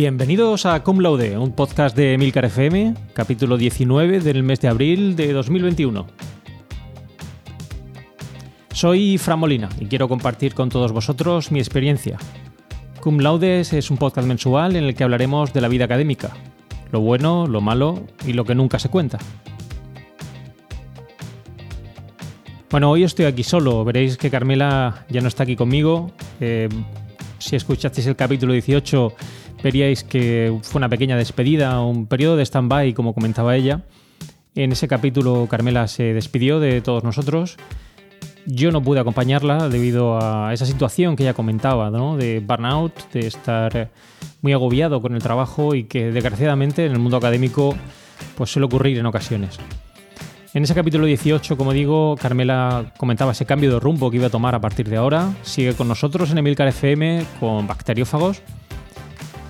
Bienvenidos a Cum Laude, un podcast de Milcar FM, capítulo 19 del mes de abril de 2021. Soy Fran Molina y quiero compartir con todos vosotros mi experiencia. Cum Laudes es un podcast mensual en el que hablaremos de la vida académica, lo bueno, lo malo y lo que nunca se cuenta. Bueno, hoy estoy aquí solo, veréis que Carmela ya no está aquí conmigo. Eh, si escuchasteis el capítulo 18 veríais que fue una pequeña despedida, un periodo de stand-by, como comentaba ella. En ese capítulo Carmela se despidió de todos nosotros. Yo no pude acompañarla debido a esa situación que ella comentaba, ¿no? de burnout, de estar muy agobiado con el trabajo y que desgraciadamente en el mundo académico pues suele ocurrir en ocasiones. En ese capítulo 18, como digo, Carmela comentaba ese cambio de rumbo que iba a tomar a partir de ahora. Sigue con nosotros en Emilcar FM con bacteriófagos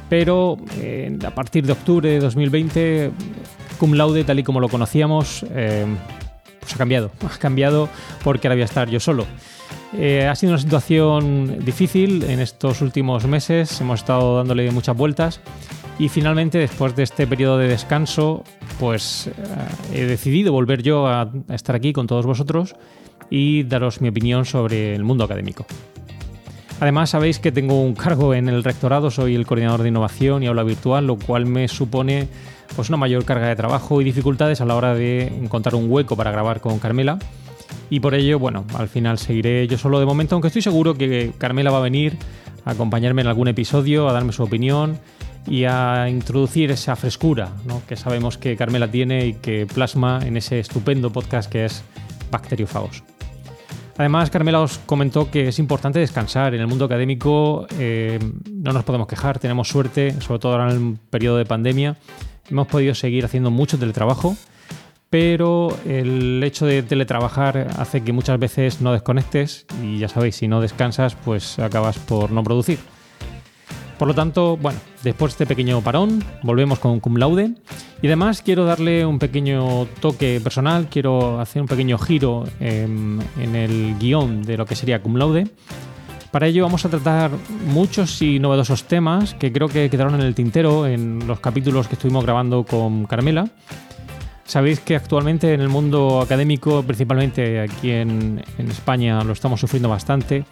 pero eh, a partir de octubre de 2020, Cum Laude, tal y como lo conocíamos, eh, pues ha cambiado. Ha cambiado porque ahora voy a estar yo solo. Eh, ha sido una situación difícil en estos últimos meses, hemos estado dándole muchas vueltas y finalmente después de este periodo de descanso, pues he decidido volver yo a estar aquí con todos vosotros y daros mi opinión sobre el mundo académico. Además, sabéis que tengo un cargo en el rectorado, soy el coordinador de innovación y aula virtual, lo cual me supone pues, una mayor carga de trabajo y dificultades a la hora de encontrar un hueco para grabar con Carmela. Y por ello, bueno, al final seguiré yo solo de momento, aunque estoy seguro que Carmela va a venir a acompañarme en algún episodio, a darme su opinión y a introducir esa frescura que sabemos que Carmela tiene y que plasma en ese estupendo podcast que es Bacteriofagos. Además, Carmela os comentó que es importante descansar. En el mundo académico eh, no nos podemos quejar, tenemos suerte, sobre todo ahora en el periodo de pandemia. Hemos podido seguir haciendo mucho teletrabajo, pero el hecho de teletrabajar hace que muchas veces no desconectes y ya sabéis, si no descansas, pues acabas por no producir. Por lo tanto, bueno, después de este pequeño parón, volvemos con Cum Laude. Y además quiero darle un pequeño toque personal, quiero hacer un pequeño giro en, el guion de lo que sería Cum Laude. Para ello vamos a tratar muchos y novedosos temas que creo que quedaron en el tintero en los capítulos que estuvimos grabando con Carmela. Sabéis que actualmente en el mundo académico, principalmente aquí en, en España, lo estamos sufriendo bastante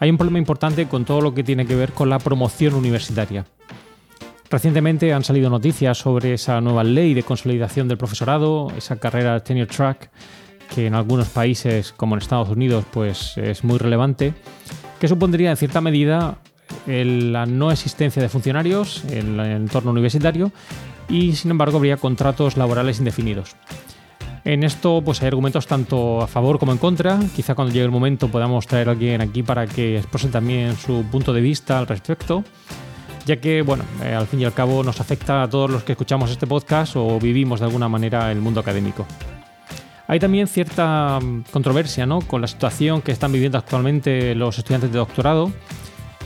hay un problema importante con todo lo que tiene que ver con la promoción universitaria. Recientemente han salido noticias sobre esa nueva ley de consolidación del profesorado, esa carrera tenure track, que en algunos países, como en Estados Unidos, pues es muy relevante, que supondría en cierta medida la no existencia de funcionarios en el entorno universitario y sin embargo habría contratos laborales indefinidos. En esto pues hay argumentos tanto a favor como en contra. Quizá cuando llegue el momento podamos traer a alguien aquí para que exprese también su punto de vista al respecto. Ya que, bueno, eh, al fin y al cabo nos afecta a todos los que escuchamos este podcast o vivimos de alguna manera el mundo académico. Hay también cierta mm, controversia ¿no? con la situación que están viviendo actualmente los estudiantes de doctorado.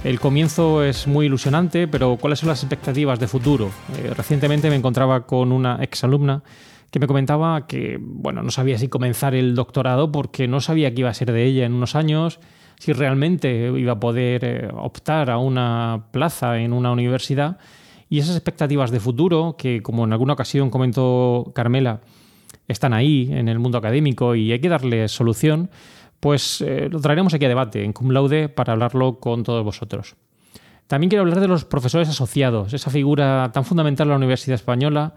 El comienzo es muy ilusionante, pero ¿cuáles son las expectativas de futuro? Eh, recientemente me encontraba con una exalumna que me comentaba que, bueno, no sabía si comenzar el doctorado porque no sabía qué iba a ser de ella en unos años, si realmente iba a poder eh, optar a una plaza en una universidad. Y esas expectativas de futuro, que como en alguna ocasión comentó Carmela, están ahí en el mundo académico y hay que darle solución, pues eh, lo traeremos aquí a debate en Cum Laude para hablarlo con todos vosotros. También quiero hablar de los profesores asociados, esa figura tan fundamental en la Universidad Española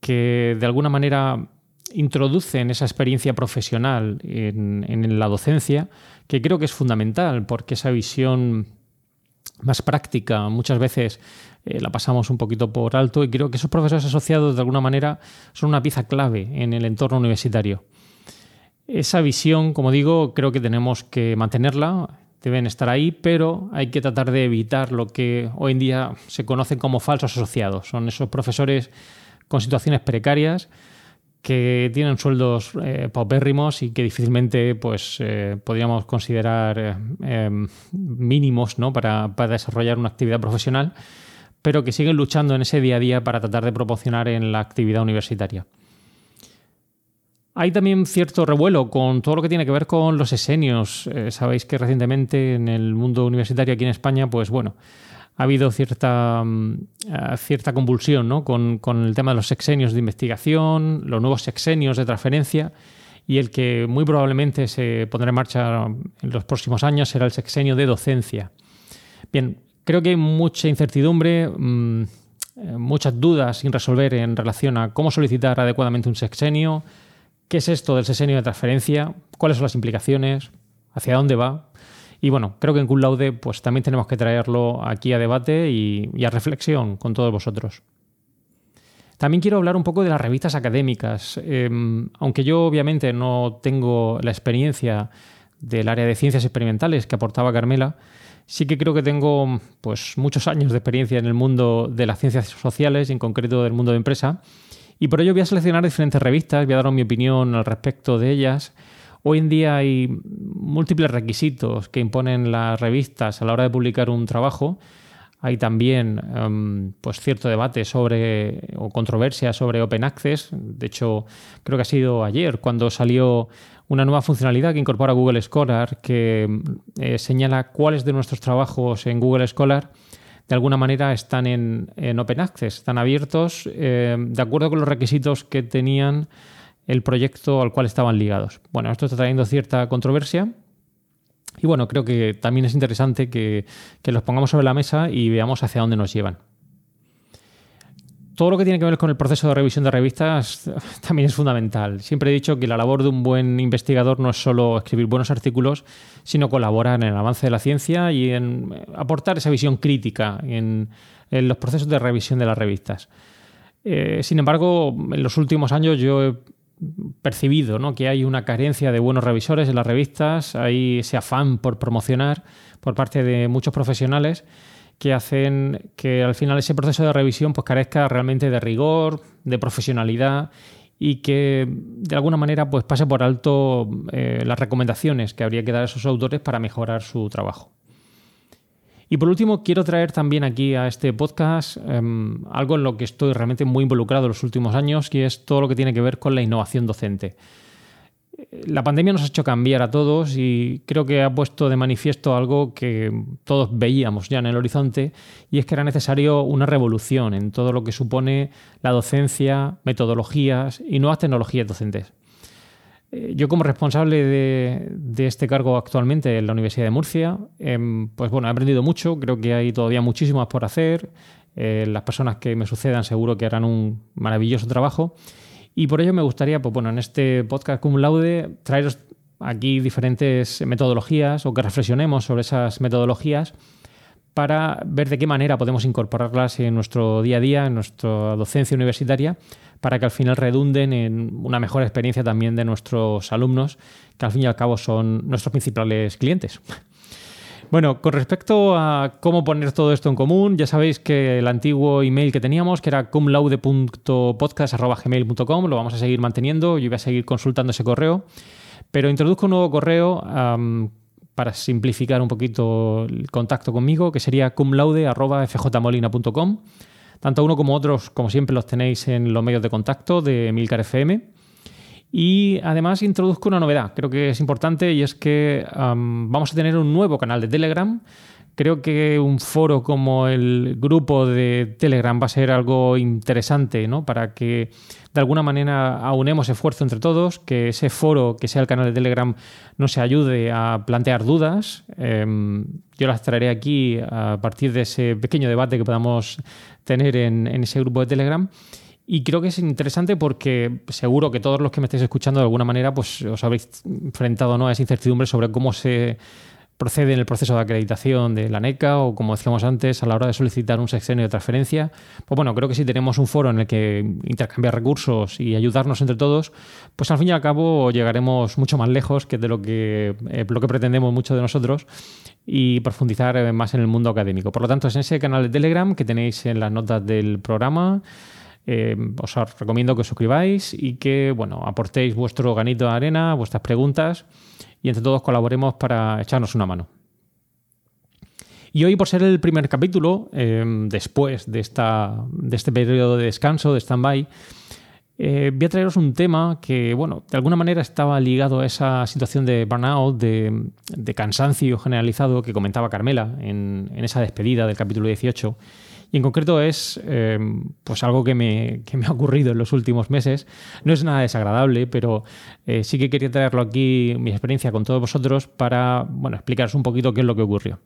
que de alguna manera introducen esa experiencia profesional en, la docencia, que creo que es fundamental, porque esa visión más práctica muchas veces eh, la pasamos un poquito por alto y creo que esos profesores asociados de alguna manera son una pieza clave en el entorno universitario. Esa visión, como digo, creo que tenemos que mantenerla, deben estar ahí, pero hay que tratar de evitar lo que hoy en día se conoce como falsos asociados. Son esos profesores con situaciones precarias que tienen sueldos eh, paupérrimos y que difícilmente pues, eh, podríamos considerar eh, mínimos ¿no? para, para, desarrollar una actividad profesional, pero que siguen luchando en ese día a día para tratar de proporcionar en la actividad universitaria. Hay también cierto revuelo con todo lo que tiene que ver con los esenios. sabéis que recientemente en el mundo universitario aquí en España, pues bueno, ha habido cierta, mm, eh, cierta convulsión ¿no? con, el tema de los sexenios de investigación, los nuevos sexenios de transferencia y el que muy probablemente se pondrá en marcha en los próximos años será el sexenio de docencia. Bien, creo que hay mucha incertidumbre, mm, muchas dudas sin resolver en relación a cómo solicitar adecuadamente un sexenio, qué es esto del sexenio de transferencia, cuáles son las implicaciones, hacia dónde va. Y bueno, creo que en Cum Laude pues, también tenemos que traerlo aquí a debate y, a reflexión con todos vosotros. También quiero hablar un poco de las revistas académicas. Em, aunque yo obviamente no tengo la experiencia del área de ciencias experimentales que aportaba Carmela, sí que creo que tengo pues, muchos años de experiencia en el mundo de las ciencias sociales y en concreto del mundo de empresa. Y por ello voy a seleccionar diferentes revistas, voy a dar mi opinión al respecto de ellas Hoy en día hay múltiples requisitos que imponen las revistas a la hora de publicar un trabajo. Hay también em, pues cierto debate sobre o controversia sobre Open Access. De hecho, creo que ha sido ayer cuando salió una nueva funcionalidad que incorpora Google Scholar que eh, señala cuáles de nuestros trabajos en Google Scholar de alguna manera están en, Open Access, están abiertos eh, de acuerdo con los requisitos que tenían el proyecto al cual estaban ligados. Bueno, esto está trayendo cierta controversia y bueno, creo que también es interesante que, los pongamos sobre la mesa y veamos hacia dónde nos llevan. Todo lo que tiene que ver con el proceso de revisión de revistas también es fundamental. Siempre he dicho que la labor de un buen investigador no es solo escribir buenos artículos, sino colaborar en el avance de la ciencia y en aportar esa visión crítica en, los procesos de revisión de las revistas. Eh, sin embargo, en los últimos años yo he percibido ¿no? que hay una carencia de buenos revisores en las revistas, hay ese afán por promocionar por parte de muchos profesionales que hacen que al final ese proceso de revisión pues carezca realmente de rigor, de profesionalidad y que de alguna manera pues pase por alto eh, las recomendaciones que habría que dar a esos autores para mejorar su trabajo. Y por último, quiero traer también aquí a este podcast em, algo en lo que estoy realmente muy involucrado en los últimos años, que es todo lo que tiene que ver con la innovación docente. La pandemia nos ha hecho cambiar a todos y creo que ha puesto de manifiesto algo que todos veíamos ya en el horizonte y es que era necesario una revolución en todo lo que supone la docencia, metodologías y nuevas tecnologías docentes. Eh, yo como responsable de, este cargo actualmente en la Universidad de Murcia, em, pues bueno, he aprendido mucho, creo que hay todavía muchísimo más por hacer, eh, las personas que me sucedan seguro que harán un maravilloso trabajo. Y por ello me gustaría, pues bueno, en este podcast cum laude traeros aquí diferentes metodologías o que reflexionemos sobre esas metodologías para ver de qué manera podemos incorporarlas en nuestro día a día, en nuestra docencia universitaria para que al final redunden en una mejor experiencia también de nuestros alumnos, que al fin y al cabo son nuestros principales clientes. Bueno, con respecto a cómo poner todo esto en común, ya sabéis que el antiguo email que teníamos, que era cumlaude.podcast.gmail.com, lo vamos a seguir manteniendo, yo voy a seguir consultando ese correo, pero introduzco un nuevo correo para simplificar un poquito el contacto conmigo, que sería cumlaude.fjmolina.com. Tanto uno como otros, como siempre, los tenéis en los medios de contacto de Milcar FM. Y además introduzco una novedad, creo que es importante, y es que vamos a tener un nuevo canal de Telegram Creo que un foro como el grupo de Telegram va a ser algo interesante, ¿no? Para que de alguna manera aunemos esfuerzo entre todos, que ese foro, que sea el canal de Telegram, nos ayude a plantear dudas. Em, yo las traeré aquí a partir de ese pequeño debate que podamos tener en, ese grupo de Telegram. Y creo que es interesante porque seguro que todos los que me estéis escuchando de alguna manera pues os habéis enfrentado ¿no? a esa incertidumbre sobre cómo se procede en el proceso de acreditación de la NECA o, como decíamos antes, a la hora de solicitar un sexenio de transferencia. Pues bueno, creo que si tenemos un foro en el que intercambiar recursos y ayudarnos entre todos, pues al fin y al cabo llegaremos mucho más lejos que de lo que, eh, lo que pretendemos muchos de nosotros y profundizar eh, más en el mundo académico. Por lo tanto, es en ese canal de Telegram que tenéis en las notas del programa. Eh, os recomiendo que os suscribáis y que bueno, aportéis vuestro ganito de arena, vuestras preguntas y entre todos colaboremos para echarnos una mano. Y hoy, por ser el primer capítulo, em, después de, esta, de este periodo de descanso, de stand-by, Eh, voy a traeros un tema que, bueno, de alguna manera estaba ligado a esa situación de burnout, de, cansancio generalizado que comentaba Carmela en, esa despedida del capítulo 18. En concreto es eh, pues algo que me, me, ha ocurrido en los últimos meses. No es nada desagradable, pero eh, sí que quería traerlo aquí, mi experiencia con todos vosotros, para bueno, explicaros un poquito qué es lo que ocurrió.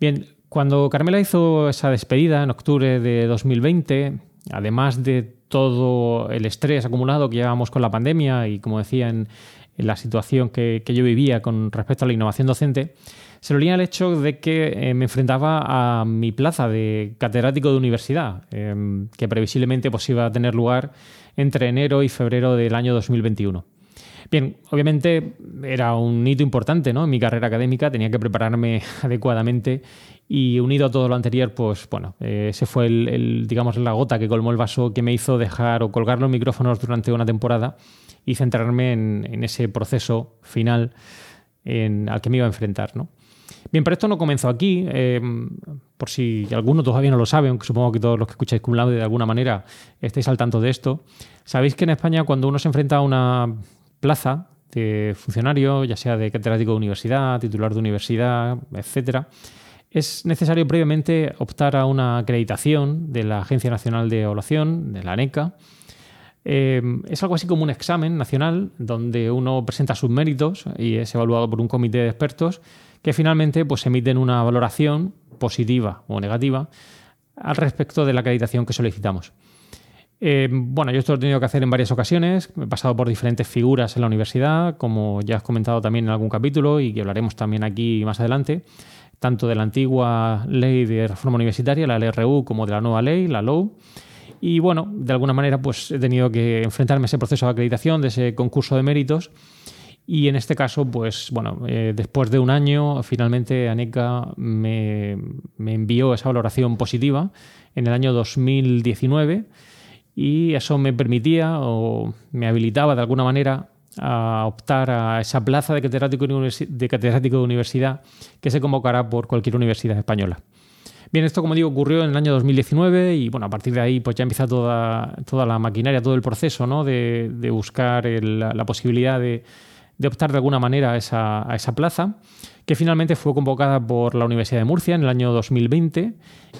Bien, cuando Carmela hizo esa despedida en octubre de 2020, además de todo el estrés acumulado que llevábamos con la pandemia y, como decía, en, la situación que, yo vivía con respecto a la innovación docente, se lo el hecho de que eh, me enfrentaba a mi plaza de catedrático de universidad, em, que previsiblemente pues, iba a tener lugar entre enero y febrero del año 2021. Bien, obviamente era un hito importante ¿no? en mi carrera académica, tenía que prepararme adecuadamente y unido a todo lo anterior, pues bueno, eh, ese fue el, digamos, la gota que colmó el vaso que me hizo dejar o colgar los micrófonos durante una temporada y centrarme en, ese proceso final en, al que me iba a enfrentar. ¿no? Bien, pero esto no comenzó aquí. Eh, por si alguno todavía no lo sabe, aunque supongo que todos los que escucháis cum de alguna manera estéis al tanto de esto. Sabéis que en España, cuando uno se enfrenta a una plaza de funcionario, ya sea de catedrático de universidad, titular de universidad, etcétera, es necesario previamente optar a una acreditación de la Agencia Nacional de Evaluación, de la ANECA. Eh, es algo así como un examen nacional donde uno presenta sus méritos y es evaluado por un comité de expertos que finalmente pues, emiten una valoración positiva o negativa al respecto de la acreditación que solicitamos. Eh, bueno, yo esto lo he tenido que hacer en varias ocasiones. He pasado por diferentes figuras en la universidad, como ya has comentado también en algún capítulo y que hablaremos también aquí más adelante tanto de la antigua ley de reforma universitaria, la LRU, como de la nueva ley, la LOU. Y bueno, de alguna manera pues he tenido que enfrentarme a ese proceso de acreditación, de ese concurso de méritos. Y en este caso, pues bueno, eh, después de un año, finalmente ANECA me, me, envió esa valoración positiva en el año 2019 y eso me permitía o me habilitaba de alguna manera a optar a esa plaza de catedrático de catedrático de universidad que se convocará por cualquier universidad española. Bien, esto como digo ocurrió en el año 2019 y bueno, a partir de ahí pues ya empieza toda, toda la maquinaria, todo el proceso ¿no? de, buscar la, posibilidad de, optar de alguna manera a esa, a esa, plaza, que finalmente fue convocada por la Universidad de Murcia en el año 2020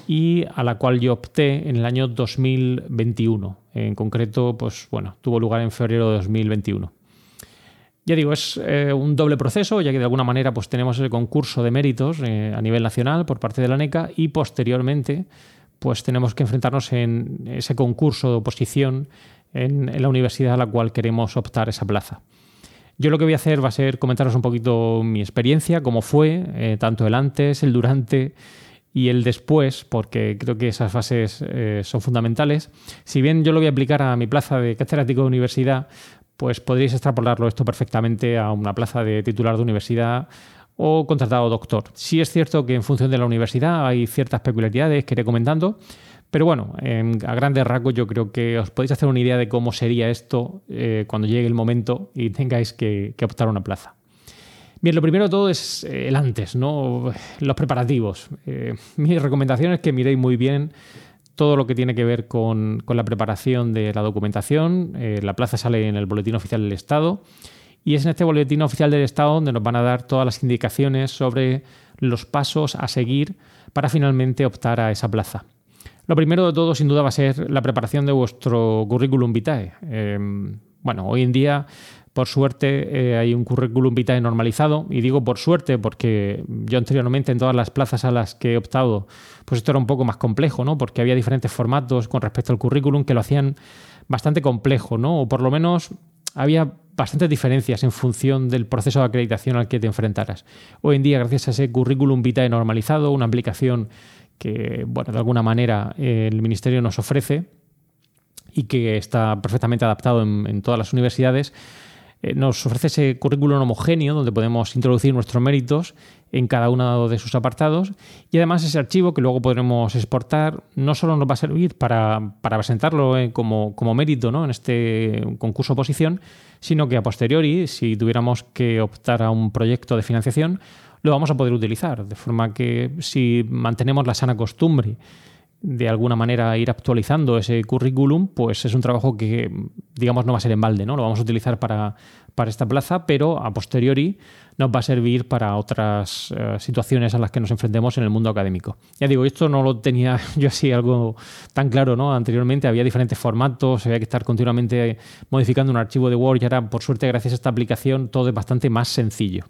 y a la cual yo opté en el año 2021. En concreto, pues bueno, tuvo lugar en febrero de 2021. Ya digo, es eh, un doble proceso, ya que de alguna manera pues, tenemos el concurso de méritos eh, a nivel nacional por parte de la NECA y posteriormente pues, tenemos que enfrentarnos en ese concurso de oposición en, la universidad a la cual queremos optar esa plaza. Yo lo que voy a hacer va a ser comentaros un poquito mi experiencia, cómo fue, eh, tanto el antes, el durante y el después, porque creo que esas fases son fundamentales. Si bien yo lo voy a aplicar a mi plaza de catedrático de universidad, pues podréis extrapolarlo esto perfectamente a una plaza de titular de universidad o contratado doctor. Sí es cierto que en función de la universidad hay ciertas peculiaridades que iré comentando, pero bueno, a grandes rasgos yo creo que os podéis hacer una idea de cómo sería esto eh, cuando llegue el momento y tengáis que, optar una plaza. Bien, lo primero de todo es eh, el antes, ¿no? Los preparativos. Eh, mi recomendación es que miréis muy bien todo lo que tiene que ver con, la preparación de la documentación. Eh, la plaza sale en el Boletín Oficial del Estado y es en este Boletín Oficial del Estado donde nos van a dar todas las indicaciones sobre los pasos a seguir para finalmente optar a esa plaza. Lo primero de todo, sin duda, va a ser la preparación de vuestro currículum vitae. Em, bueno, hoy en día por suerte eh, hay un currículum vitae normalizado y digo por suerte porque yo anteriormente en todas las plazas a las que he optado pues esto era un poco más complejo, ¿no? Porque había diferentes formatos con respecto al currículum que lo hacían bastante complejo, ¿no? O por lo menos había bastantes diferencias en función del proceso de acreditación al que te enfrentaras. Hoy en día, gracias a ese currículum vitae normalizado, una aplicación que, bueno, de alguna manera eh, el Ministerio nos ofrece y que está perfectamente adaptado en todas las universidades, eh, nos ofrece ese currículum homogéneo donde podemos introducir nuestros méritos en cada uno de sus apartados y además ese archivo que luego podremos exportar no solo nos va a servir para, presentarlo eh, como, mérito ¿no? en este concurso oposición, sino que a posteriori, si tuviéramos que optar a un proyecto de financiación, lo vamos a poder utilizar. De forma que si mantenemos la sana costumbre de alguna manera ir actualizando ese currículum, pues es un trabajo que, digamos, no va a ser en balde, ¿no? Lo vamos a utilizar para, para esta plaza, pero a posteriori nos va a servir para otras eh, situaciones a las que nos enfrentemos en el mundo académico. Ya digo, esto no lo tenía yo así algo tan claro, ¿no? Anteriormente había diferentes formatos, había que estar continuamente modificando un archivo de Word y ahora, por suerte, gracias a esta aplicación, todo es bastante más sencillo.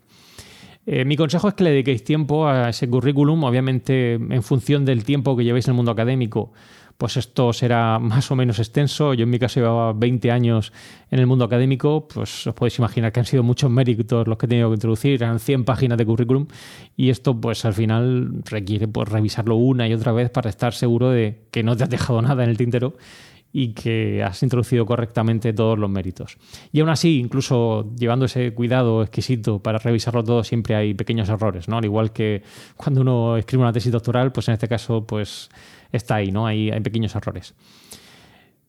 Eh, mi consejo es que le dediquéis tiempo a ese currículum, obviamente en función del tiempo que llevéis en el mundo académico, pues esto será más o menos extenso. Yo en mi caso llevaba 20 años en el mundo académico, pues os podéis imaginar que han sido muchos méritos los que he tenido que introducir, eran 100 páginas de currículum. Y esto pues al final requiere pues, revisarlo una y otra vez para estar seguro de que no te has dejado nada en el tintero y que has introducido correctamente todos los méritos. Y aún así, incluso llevando ese cuidado exquisito para revisarlo todo, siempre hay pequeños errores, ¿no? Al igual que cuando uno escribe una tesis doctoral, pues en este caso, pues está ahí, ¿no? Hay, pequeños errores.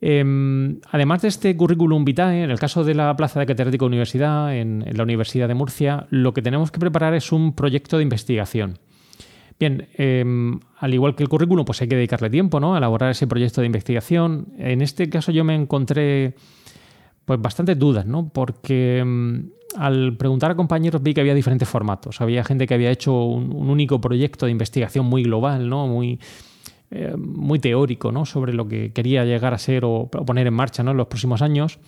Em, además de este currículum vitae, en el caso de la plaza de catedrático de universidad, en la Universidad de Murcia, lo que tenemos que preparar es un proyecto de investigación. Bien, em, al igual que el currículum, pues hay que dedicarle tiempo ¿no? a elaborar ese proyecto de investigación. En este caso yo me encontré pues bastantes dudas, ¿no? Porque em, al preguntar a compañeros vi que había diferentes formatos. Había gente que había hecho un, único proyecto de investigación muy global, ¿no? Muy, eh, muy teórico, ¿no? Sobre lo que quería llegar a ser o, poner en marcha ¿no? en los próximos años.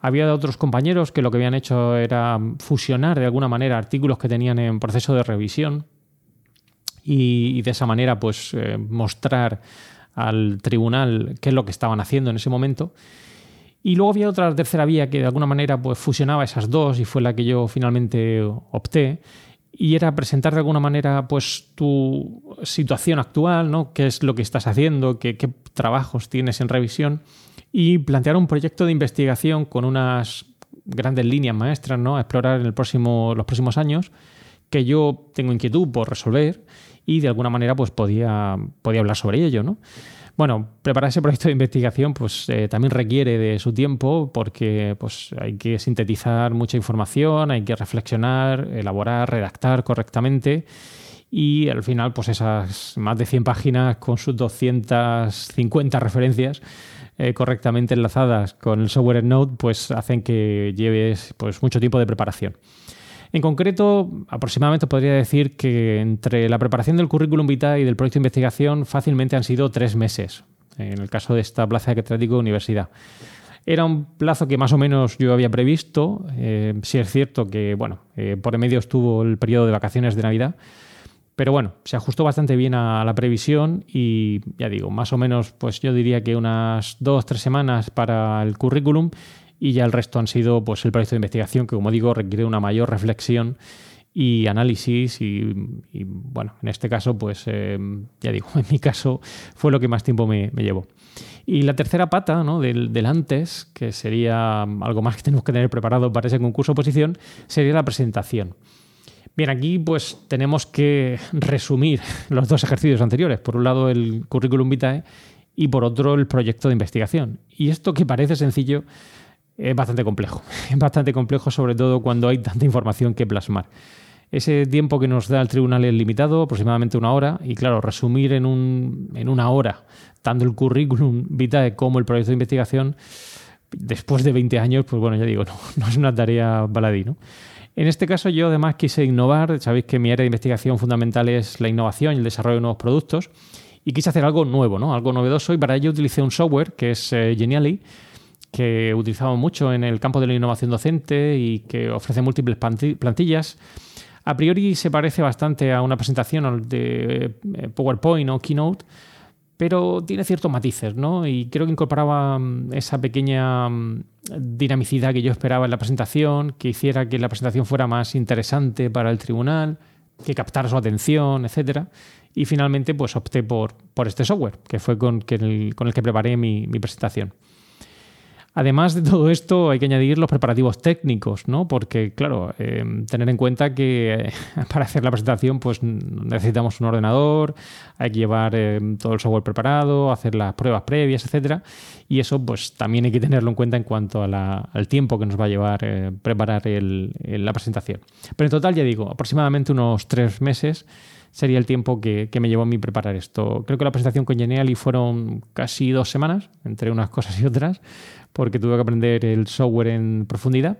Había otros compañeros que lo que habían hecho era fusionar de alguna manera artículos que tenían en proceso de revisión y, de esa manera pues eh, mostrar al tribunal qué es lo que estaban haciendo en ese momento. Y luego había otra tercera vía que de alguna manera pues, fusionaba esas dos y fue la que yo finalmente opté. Y era presentar de alguna manera pues, tu situación actual, ¿no? qué es lo que estás haciendo, qué, qué trabajos tienes en revisión y plantear un proyecto de investigación con unas grandes líneas maestras ¿no? a explorar en el próximo, los próximos años que yo tengo inquietud por resolver y de alguna manera pues podía, podía hablar sobre ello, ¿no? Bueno, preparar ese proyecto de investigación pues eh, también requiere de su tiempo porque pues hay que sintetizar mucha información, hay que reflexionar, elaborar, redactar correctamente y al final pues esas más de 100 páginas con sus 250 referencias eh, correctamente enlazadas con el software Node pues hacen que lleves pues mucho tiempo de preparación. En concreto, aproximadamente podría decir que entre la preparación del currículum vitae y del proyecto de investigación fácilmente han sido tres meses, en el caso de esta plaza de catedrático de universidad. Era un plazo que más o menos yo había previsto. Eh, sí es cierto que, bueno, eh, por en medio estuvo el periodo de vacaciones de Navidad, pero bueno, se ajustó bastante bien a la previsión y ya digo, más o menos, pues yo diría que unas dos, tres semanas para el currículum y ya el resto han sido pues, el proyecto de investigación que, como digo, requiere una mayor reflexión y análisis y, bueno, en este caso, pues eh, ya digo, en mi caso fue lo que más tiempo me, llevó. Y la tercera pata ¿no? del, del, antes, que sería algo más que tenemos que tener preparado para ese concurso oposición, sería la presentación. Bien, aquí pues tenemos que resumir los dos ejercicios anteriores. Por un lado el currículum vitae y por otro el proyecto de investigación. Y esto que parece sencillo, es bastante complejo. Es bastante complejo, sobre todo cuando hay tanta información que plasmar. Ese tiempo que nos da el tribunal es limitado, aproximadamente una hora, y claro, resumir en, un, en una hora tanto el currículum vitae como el proyecto de investigación, después de 20 años, pues bueno, ya digo, no, no es una tarea baladí. ¿no? En este caso yo además quise innovar, sabéis que mi área de investigación fundamental es la innovación y el desarrollo de nuevos productos, y quise hacer algo nuevo, ¿no? algo novedoso, y para ello utilicé un software que es eh, Genially, que utilizamos mucho en el campo de la innovación docente y que ofrece múltiples plantillas. A priori se parece bastante a una presentación de eh, PowerPoint o Keynote, pero tiene ciertos matices, ¿no? Y creo que incorporaba mm, esa pequeña mm, dinamicidad que yo esperaba en la presentación, que hiciera que la presentación fuera más interesante para el tribunal, que captara su atención, etcétera. Y finalmente, pues opté por, por este software, que fue con, el, con el que preparé mi presentación. Además de todo esto, hay que añadir los preparativos técnicos, ¿no? Porque, claro, eh, tener en cuenta que eh, para hacer la presentación, pues necesitamos un ordenador, hay que llevar eh, todo el software preparado, hacer las pruebas previas, etcétera. Y eso, pues también hay que tenerlo en cuenta en cuanto al tiempo que nos va a llevar preparar la presentación. Pero en total, ya digo, aproximadamente unos tres meses sería el tiempo que, me llevó a mí preparar esto. Creo que la presentación con Geniali fueron casi dos semanas, entre unas cosas y otras, porque tuve que aprender el software en profundidad.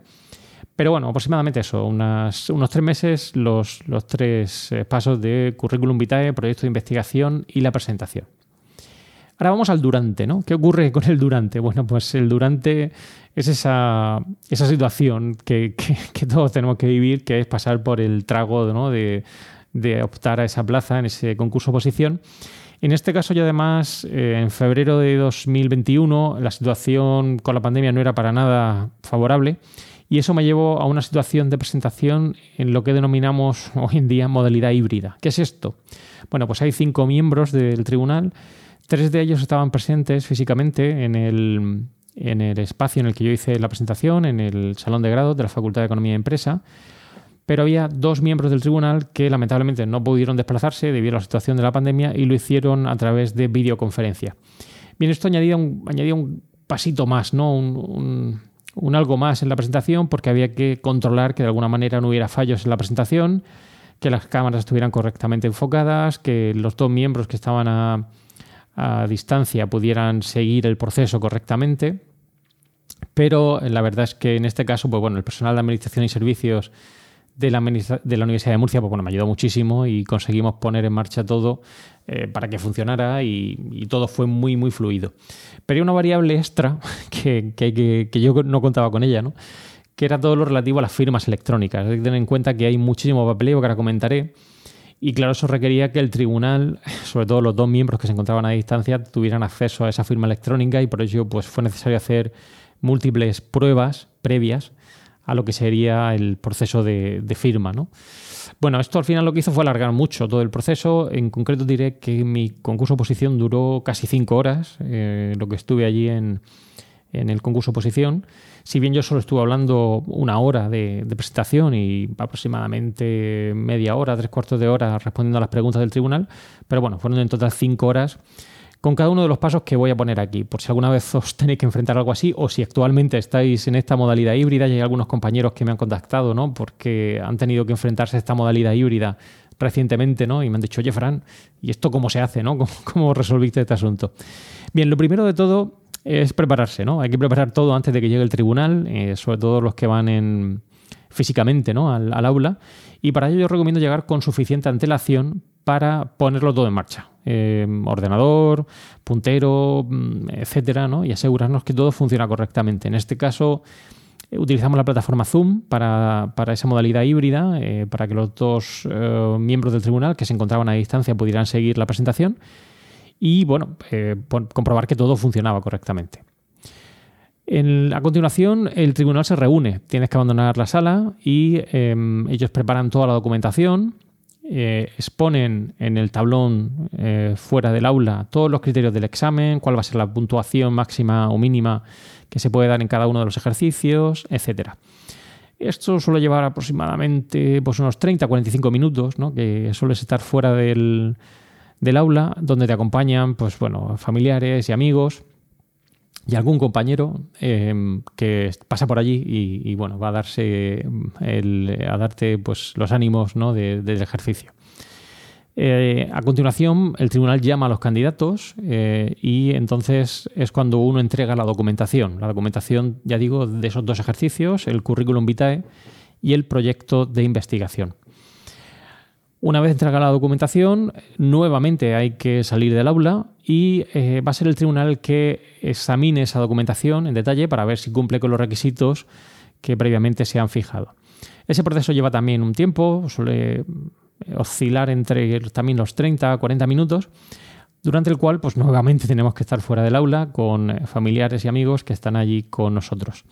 Pero bueno, aproximadamente eso, unos tres meses, los, los tres eh, pasos de currículum vitae, proyecto de investigación y la presentación. Ahora vamos al durante, ¿no? ¿Qué ocurre con el durante? Bueno, pues el durante es esa, esa situación que, todos tenemos que vivir, que es pasar por el trago ¿no? de, de optar a esa plaza en ese concurso oposición. En este caso, yo además, eh, en febrero de 2021, la situación con la pandemia no era para nada favorable y eso me llevó a una situación de presentación en lo que denominamos hoy en día modalidad híbrida. ¿Qué es esto? Bueno, pues hay cinco miembros del tribunal, tres de ellos estaban presentes físicamente en el, en el espacio en el que yo hice la presentación, en el salón de grado de la Facultad de Economía y Empresa pero había dos miembros del tribunal que lamentablemente no pudieron desplazarse debido a la situación de la pandemia y lo hicieron a través de videoconferencia. Bien, esto añadía un, añadía un pasito más, ¿no? Un, algo más en la presentación porque había que controlar que de alguna manera no hubiera fallos en la presentación, que las cámaras estuvieran correctamente enfocadas, que los dos miembros que estaban a, a distancia pudieran seguir el proceso correctamente. Pero la verdad es que en este caso, pues bueno, el personal de administración y servicios de la, de la Universidad de Murcia, pues bueno, me ayudó muchísimo y conseguimos poner en marcha todo eh, para que funcionara y, todo fue muy, muy fluido. Pero hay una variable extra que, que, que, yo no contaba con ella, ¿no? que era todo lo relativo a las firmas electrónicas. Hay que tener en cuenta que hay muchísimo papeleo que ahora comentaré. Y claro, eso requería que el tribunal, sobre todo los dos miembros que se encontraban a distancia, tuvieran acceso a esa firma electrónica y por ello pues, fue necesario hacer múltiples pruebas previas a lo que sería el proceso de, firma. ¿no? Bueno, esto al final lo que hizo fue alargar mucho todo el proceso. En concreto diré que mi concurso oposición duró casi cinco horas, eh, lo que estuve allí en, el concurso oposición. Si bien yo solo estuve hablando una hora de, de, presentación y aproximadamente media hora, tres cuartos de hora respondiendo a las preguntas del tribunal, pero bueno, fueron en total cinco horas con cada uno de los pasos que voy a poner aquí, por si alguna vez os tenéis que enfrentar algo así o si actualmente estáis en esta modalidad híbrida y hay algunos compañeros que me han contactado, ¿no? Porque han tenido que enfrentarse a esta modalidad híbrida recientemente, ¿no? Y me han dicho, oye, Fran, ¿y esto cómo se hace, ¿no? ¿Cómo, resolviste este asunto? Bien, lo primero de todo es prepararse, ¿no? Hay que preparar todo antes de que llegue el tribunal, eh, sobre todo los que van en físicamente, ¿no? Al, al aula. Y para ello yo recomiendo llegar con suficiente antelación para ponerlo todo en marcha. Em, ordenador, puntero, mm, etcétera, ¿no? y asegurarnos que todo funciona correctamente. En este caso, eh, utilizamos la plataforma Zoom para, esa modalidad híbrida, eh, para que los dos eh, miembros del tribunal que se encontraban a distancia pudieran seguir la presentación y, bueno, comprobar que todo funcionaba correctamente. a continuación, el tribunal se reúne. Tienes que abandonar la sala y em, ellos preparan toda la documentación eh, exponen en el tablón eh, fuera del aula todos los criterios del examen, cuál va a ser la puntuación máxima o mínima que se puede dar en cada uno de los ejercicios, etc. Esto suele llevar aproximadamente pues, unos 30-45 minutos, ¿no? que sueles estar fuera del, del, aula, donde te acompañan pues, bueno, familiares y amigos y algún compañero em, que pasa por allí y, bueno, va a darse a darte pues, los ánimos ¿no? del ejercicio. Eh, a continuación, el tribunal llama a los candidatos eh, y entonces es cuando uno entrega la documentación. La documentación, ya digo, de esos dos ejercicios, el currículum vitae y el proyecto de investigación. Una vez entregada la documentación, nuevamente hay que salir del aula y eh, va a ser el tribunal que examine esa documentación en detalle para ver si cumple con los requisitos que previamente se han fijado. Ese proceso lleva también un tiempo, suele oscilar entre también los 30 a 40 minutos, durante el cual pues nuevamente tenemos que estar fuera del aula con eh, familiares y amigos que están allí con nosotros.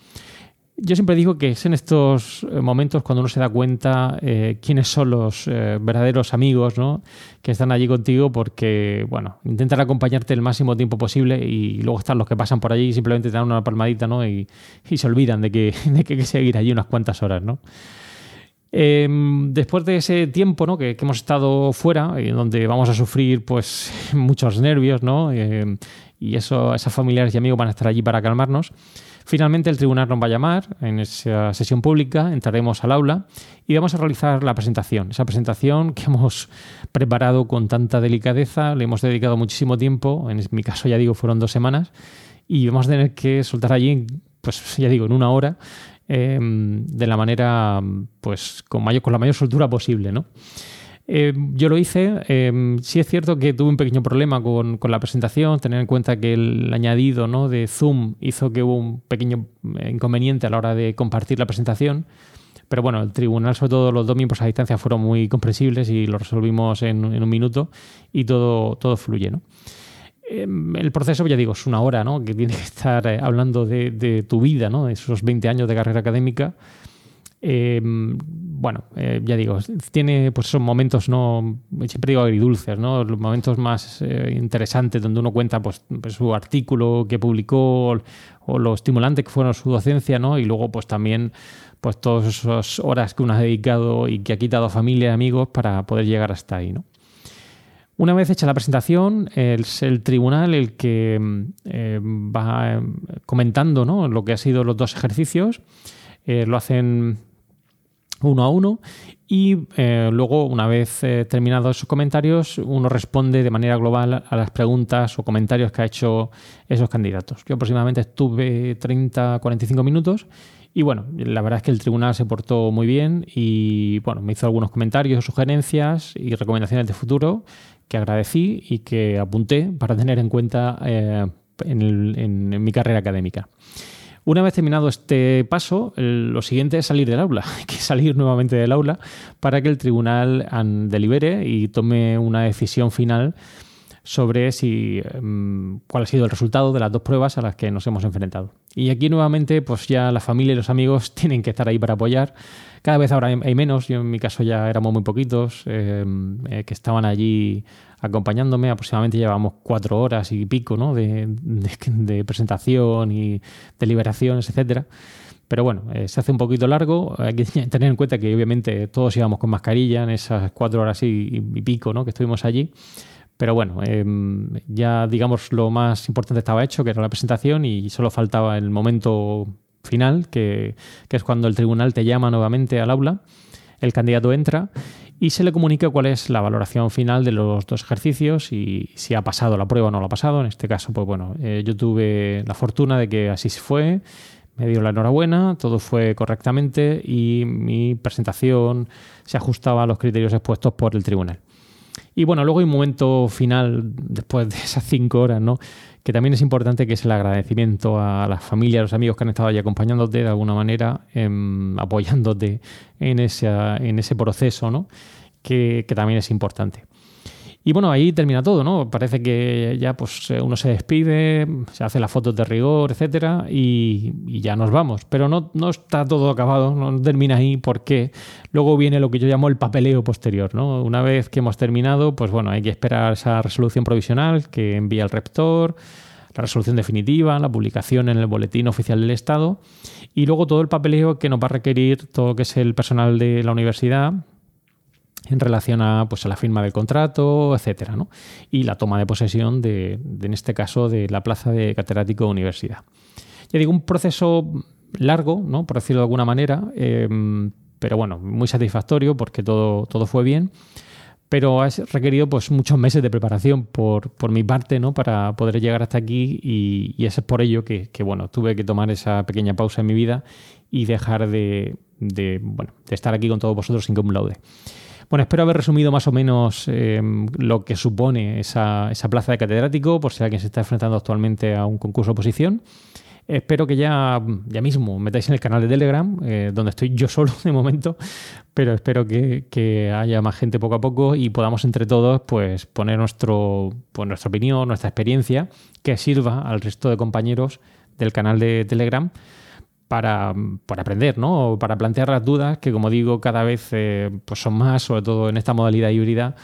Yo siempre digo que es en estos eh, momentos cuando uno se da cuenta eh, quiénes son los eh, verdaderos amigos ¿no? que están allí contigo, porque bueno, intentan acompañarte el máximo tiempo posible y luego están los que pasan por allí y simplemente te dan una palmadita ¿no? y, se olvidan de que, de que hay que seguir allí unas cuantas horas. ¿no? Em, después de ese tiempo ¿no? que, hemos estado fuera, y donde vamos a sufrir pues, muchos nervios, ¿no? Em, y eso, esos familiares y amigos van a estar allí para calmarnos Finalmente el tribunal nos va a llamar en esa sesión pública, entraremos al aula y vamos a realizar la presentación. Esa presentación que hemos preparado con tanta delicadeza, le hemos dedicado muchísimo tiempo, en mi caso ya digo fueron dos semanas, y vamos a tener que soltar allí, pues ya digo, en una hora, em, de la manera, pues con, mayor, con la mayor soltura posible, ¿no? Eh, yo lo hice. Eh, sí es cierto que tuve un pequeño problema con, la presentación, tener en cuenta que el añadido ¿no? de Zoom hizo que hubo un pequeño eh, inconveniente a la hora de compartir la presentación. Pero bueno, el tribunal, sobre todo los dos miembros a distancia, fueron muy comprensibles y lo resolvimos en, un minuto y todo, todo fluye. ¿no? el proceso, ya digo, es una hora, ¿no? Que tienes que estar hablando de, tu vida, ¿no? De esos 20 años de carrera académica eh, bueno, eh, ya digo, tiene pues esos momentos, no siempre digo agridulces, ¿no? los momentos más eh, interesantes donde uno cuenta pues, pues, su artículo que publicó o, lo estimulante que fueron su docencia, ¿no? y luego pues también pues todas esas horas que uno ha dedicado y que ha quitado a familia y amigos para poder llegar hasta ahí. ¿no? Una vez hecha la presentación, es el tribunal el que va comentando ¿no? lo que han sido los dos ejercicios. lo hacen uno a uno y eh, luego, una vez eh, terminados esos comentarios, uno responde de manera global a las preguntas o comentarios que ha hecho esos candidatos. Yo aproximadamente estuve 30-45 minutos y bueno, la verdad es que el tribunal se portó muy bien y bueno, me hizo algunos comentarios, sugerencias y recomendaciones de futuro que agradecí y que apunté para tener en cuenta eh, en mi carrera académica. Una vez terminado este paso, lo siguiente es salir del aula. Hay que salir nuevamente del aula para que el tribunal delibere y tome una decisión final sobre si em, cuál ha sido el resultado de las dos pruebas a las que nos hemos enfrentado. Y aquí nuevamente, pues ya la familia y los amigos tienen que estar ahí para apoyar. Cada vez ahora hay menos, yo en mi caso ya éramos muy poquitos em, eh, que estaban allí acompañándome. Aproximadamente llevamos cuatro horas y pico ¿no? de, presentación y deliberaciones, etcétera. Pero bueno, eh, se hace un poquito largo. Hay que tener en cuenta que obviamente todos íbamos con mascarilla en esas cuatro horas y, pico ¿no? que estuvimos allí. Pero bueno, em, ya digamos lo más importante estaba hecho, que era la presentación, y solo faltaba el momento final, que, es cuando el tribunal te llama nuevamente al aula, el candidato entra y se le comunica cuál es la valoración final de los dos ejercicios y si ha pasado la prueba o no lo ha pasado. En este caso, pues bueno, eh, yo tuve la fortuna de que así se fue, me dio la enhorabuena, todo fue correctamente y mi presentación se ajustaba a los criterios expuestos por el tribunal. Y bueno, luego hay un momento final, después de esas cinco horas, ¿no? que también es importante, que es el agradecimiento a las familias, a los amigos que han estado ahí acompañándote de alguna manera, em, apoyándote en, en ese proceso, ¿no? que, también es importante. Y bueno, ahí termina todo, ¿no? Parece que ya pues uno se despide, se hace las fotos de rigor, etcétera, y, ya nos vamos. Pero no, no, está todo acabado, no termina ahí porque luego viene lo que yo llamo el papeleo posterior, ¿no? Una vez que hemos terminado, pues bueno, hay que esperar esa resolución provisional que envía el rector, la resolución definitiva, la publicación en el boletín oficial del Estado y luego todo el papeleo que nos va a requerir todo lo que es el personal de la universidad, en relación a, pues, a la firma del contrato, etcétera, ¿no? y la toma de posesión de, en este caso, de la plaza de catedrático de universidad. Ya digo, un proceso largo, ¿no? por decirlo de alguna manera, em, pero bueno, muy satisfactorio porque todo, todo fue bien. Pero ha requerido pues, muchos meses de preparación por, por mi parte ¿no? para poder llegar hasta aquí y, y es por ello que, bueno, tuve que tomar esa pequeña pausa en mi vida y dejar de, de, bueno, de estar aquí con todos vosotros sin un laude. Bueno, espero haber resumido más o menos em, lo que supone esa, plaza de catedrático, por si alguien se está enfrentando actualmente a un concurso de oposición. Espero que ya, ya mismo metáis en el canal de Telegram, eh, donde estoy yo solo de momento, pero espero que, haya más gente poco a poco y podamos entre todos pues, poner nuestro, pues, nuestra opinión, nuestra experiencia, que sirva al resto de compañeros del canal de Telegram para, aprender, ¿no? Para plantear las dudas que, como digo, cada vez eh, pues son más, sobre todo en esta modalidad híbrida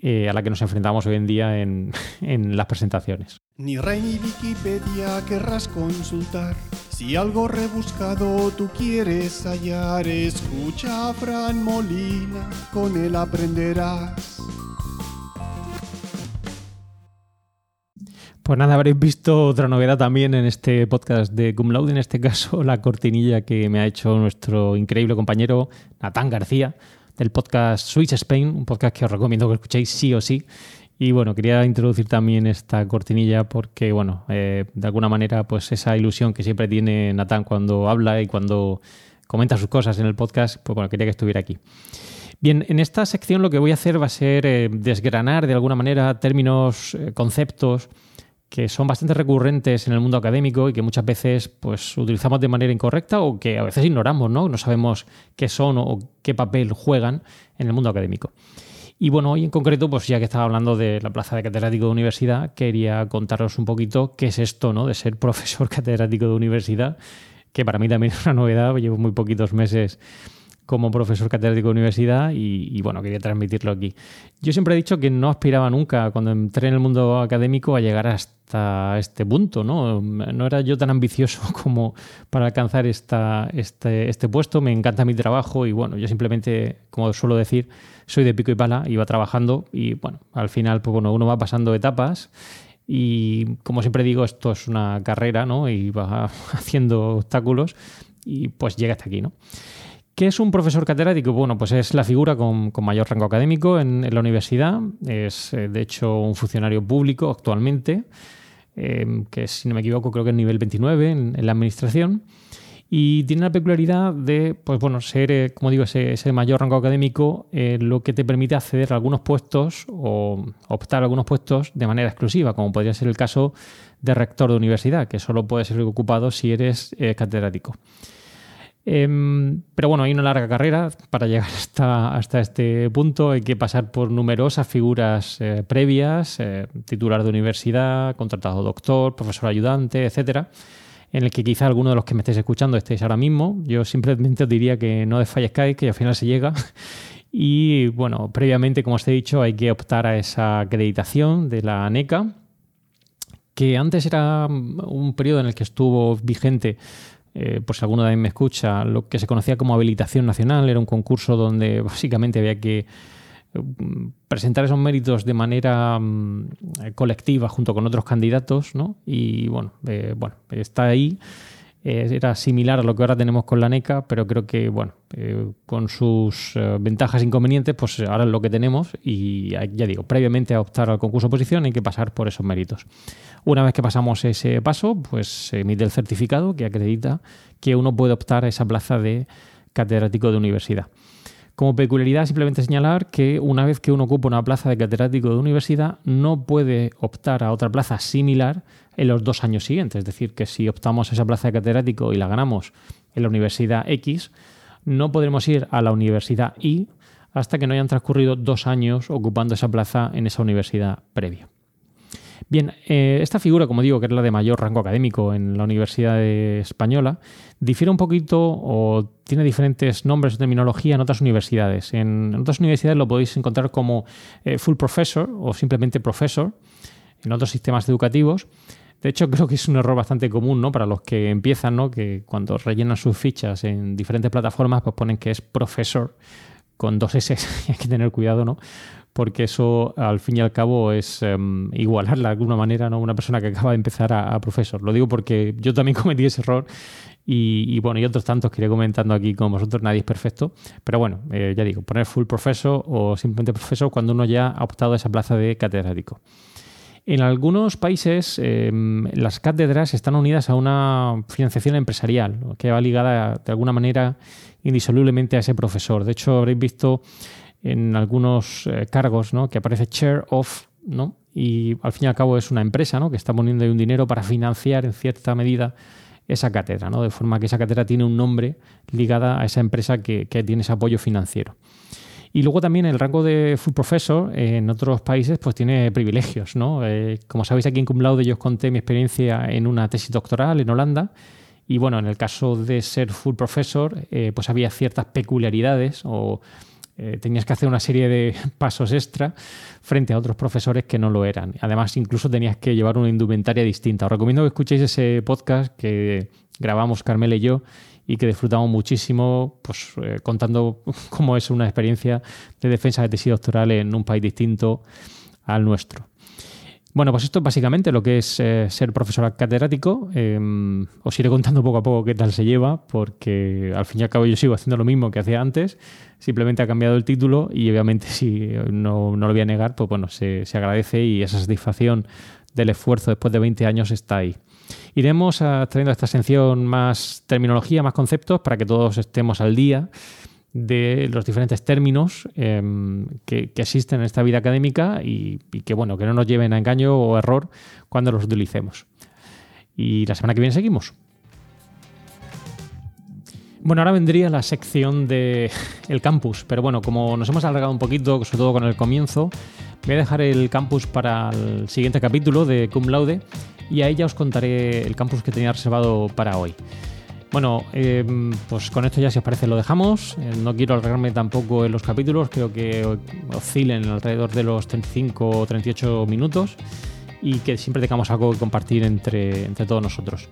eh, a la que nos enfrentamos hoy en día en, en las presentaciones. Ni Rey ni Wikipedia querrás consultar. Si algo rebuscado tú quieres hallar, escucha a Fran Molina, con él aprenderás. Pues nada, habréis visto otra novedad también en este podcast de Cum Laude, en este caso la cortinilla que me ha hecho nuestro increíble compañero Natán García del podcast Switch Spain, un podcast que os recomiendo que escuchéis sí o sí. Y bueno, quería introducir también esta cortinilla porque, bueno, eh, de alguna manera, pues esa ilusión que siempre tiene Natán cuando habla y cuando comenta sus cosas en el podcast, pues bueno, quería que estuviera aquí. Bien, en esta sección lo que voy a hacer va a ser eh, desgranar de alguna manera términos, eh, conceptos que son bastante recurrentes en el mundo académico y que muchas veces pues, utilizamos de manera incorrecta o que a veces ignoramos, ¿no? No sabemos qué son o qué papel juegan en el mundo académico. Y bueno, hoy en concreto, pues ya que estaba hablando de la plaza de catedrático de universidad, quería contaros un poquito qué es esto, ¿no? De ser profesor catedrático de universidad, que para mí también es una novedad, llevo muy poquitos meses como profesor catedrático de universidad y, bueno, quería transmitirlo aquí. Yo siempre he dicho que no aspiraba nunca, cuando entré en el mundo académico, a llegar hasta este punto, ¿no? No era yo tan ambicioso como para alcanzar esta, este, este puesto, me encanta mi trabajo y bueno, yo simplemente, como suelo decir, soy de pico y pala, iba trabajando y bueno, al final, pues bueno, uno va pasando etapas y como siempre digo, esto es una carrera, ¿no? Y va haciendo obstáculos y pues llega hasta aquí, ¿no? ¿Qué es un profesor catedrático? Bueno, pues es la figura con, mayor rango académico en, la universidad. Es, eh, de hecho, un funcionario público actualmente, em, que si no me equivoco creo que es nivel 29 en, la administración. Y tiene la peculiaridad de, pues bueno, ser, eh, como digo, ese, mayor rango académico, eh, lo que te permite acceder a algunos puestos o optar a algunos puestos de manera exclusiva, como podría ser el caso de rector de universidad, que solo puede ser ocupado si eres catedrático. Em, pero bueno, hay una larga carrera para llegar hasta, hasta este punto. Hay que pasar por numerosas figuras eh, previas, eh, titular de universidad, contratado doctor, profesor ayudante, etcétera, en el que quizá alguno de los que me estéis escuchando estéis ahora mismo. Yo simplemente os diría que no desfallezcáis, que al final se llega. Y bueno, previamente, como os he dicho, hay que optar a esa acreditación de la ANECA, que antes era un periodo en el que estuvo vigente eh, por si alguno de me escucha, lo que se conocía como habilitación nacional, era un concurso donde básicamente había que eh, presentar esos méritos de manera mm, colectiva junto con otros candidatos, ¿no? Y bueno, eh, bueno, está ahí. era similar a lo que ahora tenemos con la NECA, pero creo que, bueno, con sus ventajas e inconvenientes, pues ahora es lo que tenemos y ya digo, previamente a optar al concurso oposición hay que pasar por esos méritos. Una vez que pasamos ese paso, pues se emite el certificado que acredita que uno puede optar a esa plaza de catedrático de universidad. Como peculiaridad, simplemente señalar que una vez que uno ocupa una plaza de catedrático de universidad, no puede optar a otra plaza similar en los dos años siguientes. Es decir, que si optamos a esa plaza de catedrático y la ganamos en la universidad X, no podremos ir a la universidad Y hasta que no hayan transcurrido dos años ocupando esa plaza en esa universidad previa. Bien, eh, esta figura, como digo, que es la de mayor rango académico en la Universidad Española, difiere un poquito o tiene diferentes nombres o terminología en otras universidades. En otras universidades lo podéis encontrar como eh, full professor o simplemente professor en otros sistemas educativos. De hecho, creo que es un error bastante común ¿no? para los que empiezan, ¿no? que cuando rellenan sus fichas en diferentes plataformas, pues ponen que es profesor con dos S. Hay que tener cuidado, ¿no? porque eso al fin y al cabo es um, igualarla de alguna manera ¿no? una persona que acaba de empezar a, profesor. Lo digo porque yo también cometí ese error y, bueno, y otros tantos que iré comentando aquí con vosotros, nadie es perfecto, pero bueno, eh, ya digo, poner full profesor o simplemente profesor cuando uno ya ha optado a esa plaza de catedrático. En algunos países em, las cátedras están unidas a una financiación empresarial que va ligada de alguna manera indisolublemente a ese profesor. De hecho, habréis visto en algunos eh, cargos. Que aparece chair of, ¿no? Y al fin y al cabo es una empresa. Que está poniendo un dinero para financiar en cierta medida esa cátedra, ¿no? De forma que esa cátedra tiene un nombre ligada a esa empresa que, tiene ese apoyo financiero. Y luego también el rango de full professor en otros países pues tiene privilegios, ¿no? Eh, como sabéis aquí en Cum Laude yo os conté mi experiencia en una tesis doctoral en Holanda y bueno, en el caso de ser full professor eh, pues había ciertas peculiaridades o eh, tenías que hacer una serie de pasos extra frente a otros profesores que no lo eran. Además, incluso tenías que llevar una indumentaria distinta. Os recomiendo que escuchéis ese podcast que grabamos Carmela y yo y que disfrutamos muchísimo pues, eh, contando cómo es una experiencia de defensa de tesis doctoral en un país distinto al nuestro. Bueno, pues esto es básicamente lo que es eh, ser profesor catedrático. Em, os iré contando poco a poco qué tal se lleva, porque al fin y al cabo yo sigo haciendo lo mismo que hacía antes, simplemente ha cambiado el título y obviamente si no, no lo voy a negar, pues bueno, se, se agradece y esa satisfacción del esfuerzo después de 20 años está ahí. Iremos trayendo a esta sección más terminología, más conceptos para que todos estemos al día de los diferentes términos em, que, existen en esta vida académica y, que bueno, que no nos lleven a engaño o error cuando los utilicemos. Y la semana que viene seguimos. Bueno, ahora vendría la sección de el campus, pero bueno, como nos hemos alargado un poquito, sobre todo con el comienzo, voy a dejar el campus para el siguiente capítulo de Cum Laude y a ella os contaré el campus que tenía reservado para hoy. Bueno, em, pues con esto ya si os parece lo dejamos. Eh, no quiero alargarme tampoco en los capítulos, creo que oscilen alrededor de los 35 o 38 minutos y que siempre tengamos algo que compartir entre, entre todos nosotros.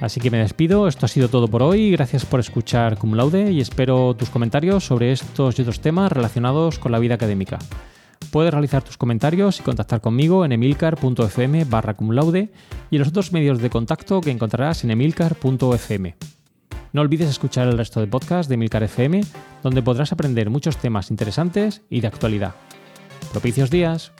Así que me despido, esto ha sido todo por hoy, gracias por escuchar Cum Laude y espero tus comentarios sobre estos y otros temas relacionados con la vida académica. Puedes realizar tus comentarios y contactar conmigo en emilcar.fm barra cumlaude y en los otros medios de contacto que encontrarás en emilcar.fm. No olvides escuchar el resto de podcast de Emilcar FM, donde podrás aprender muchos temas interesantes y de actualidad. Propicios días.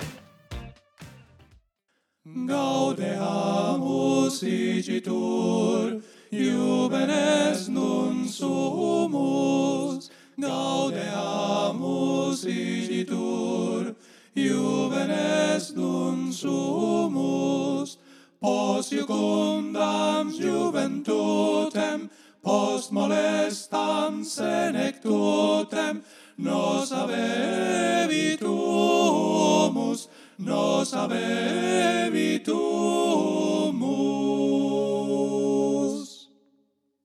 Juvenes nun sumus, pos jucundam juventutem, post molestam senectutem, nos avevitumus, nos avevitumus.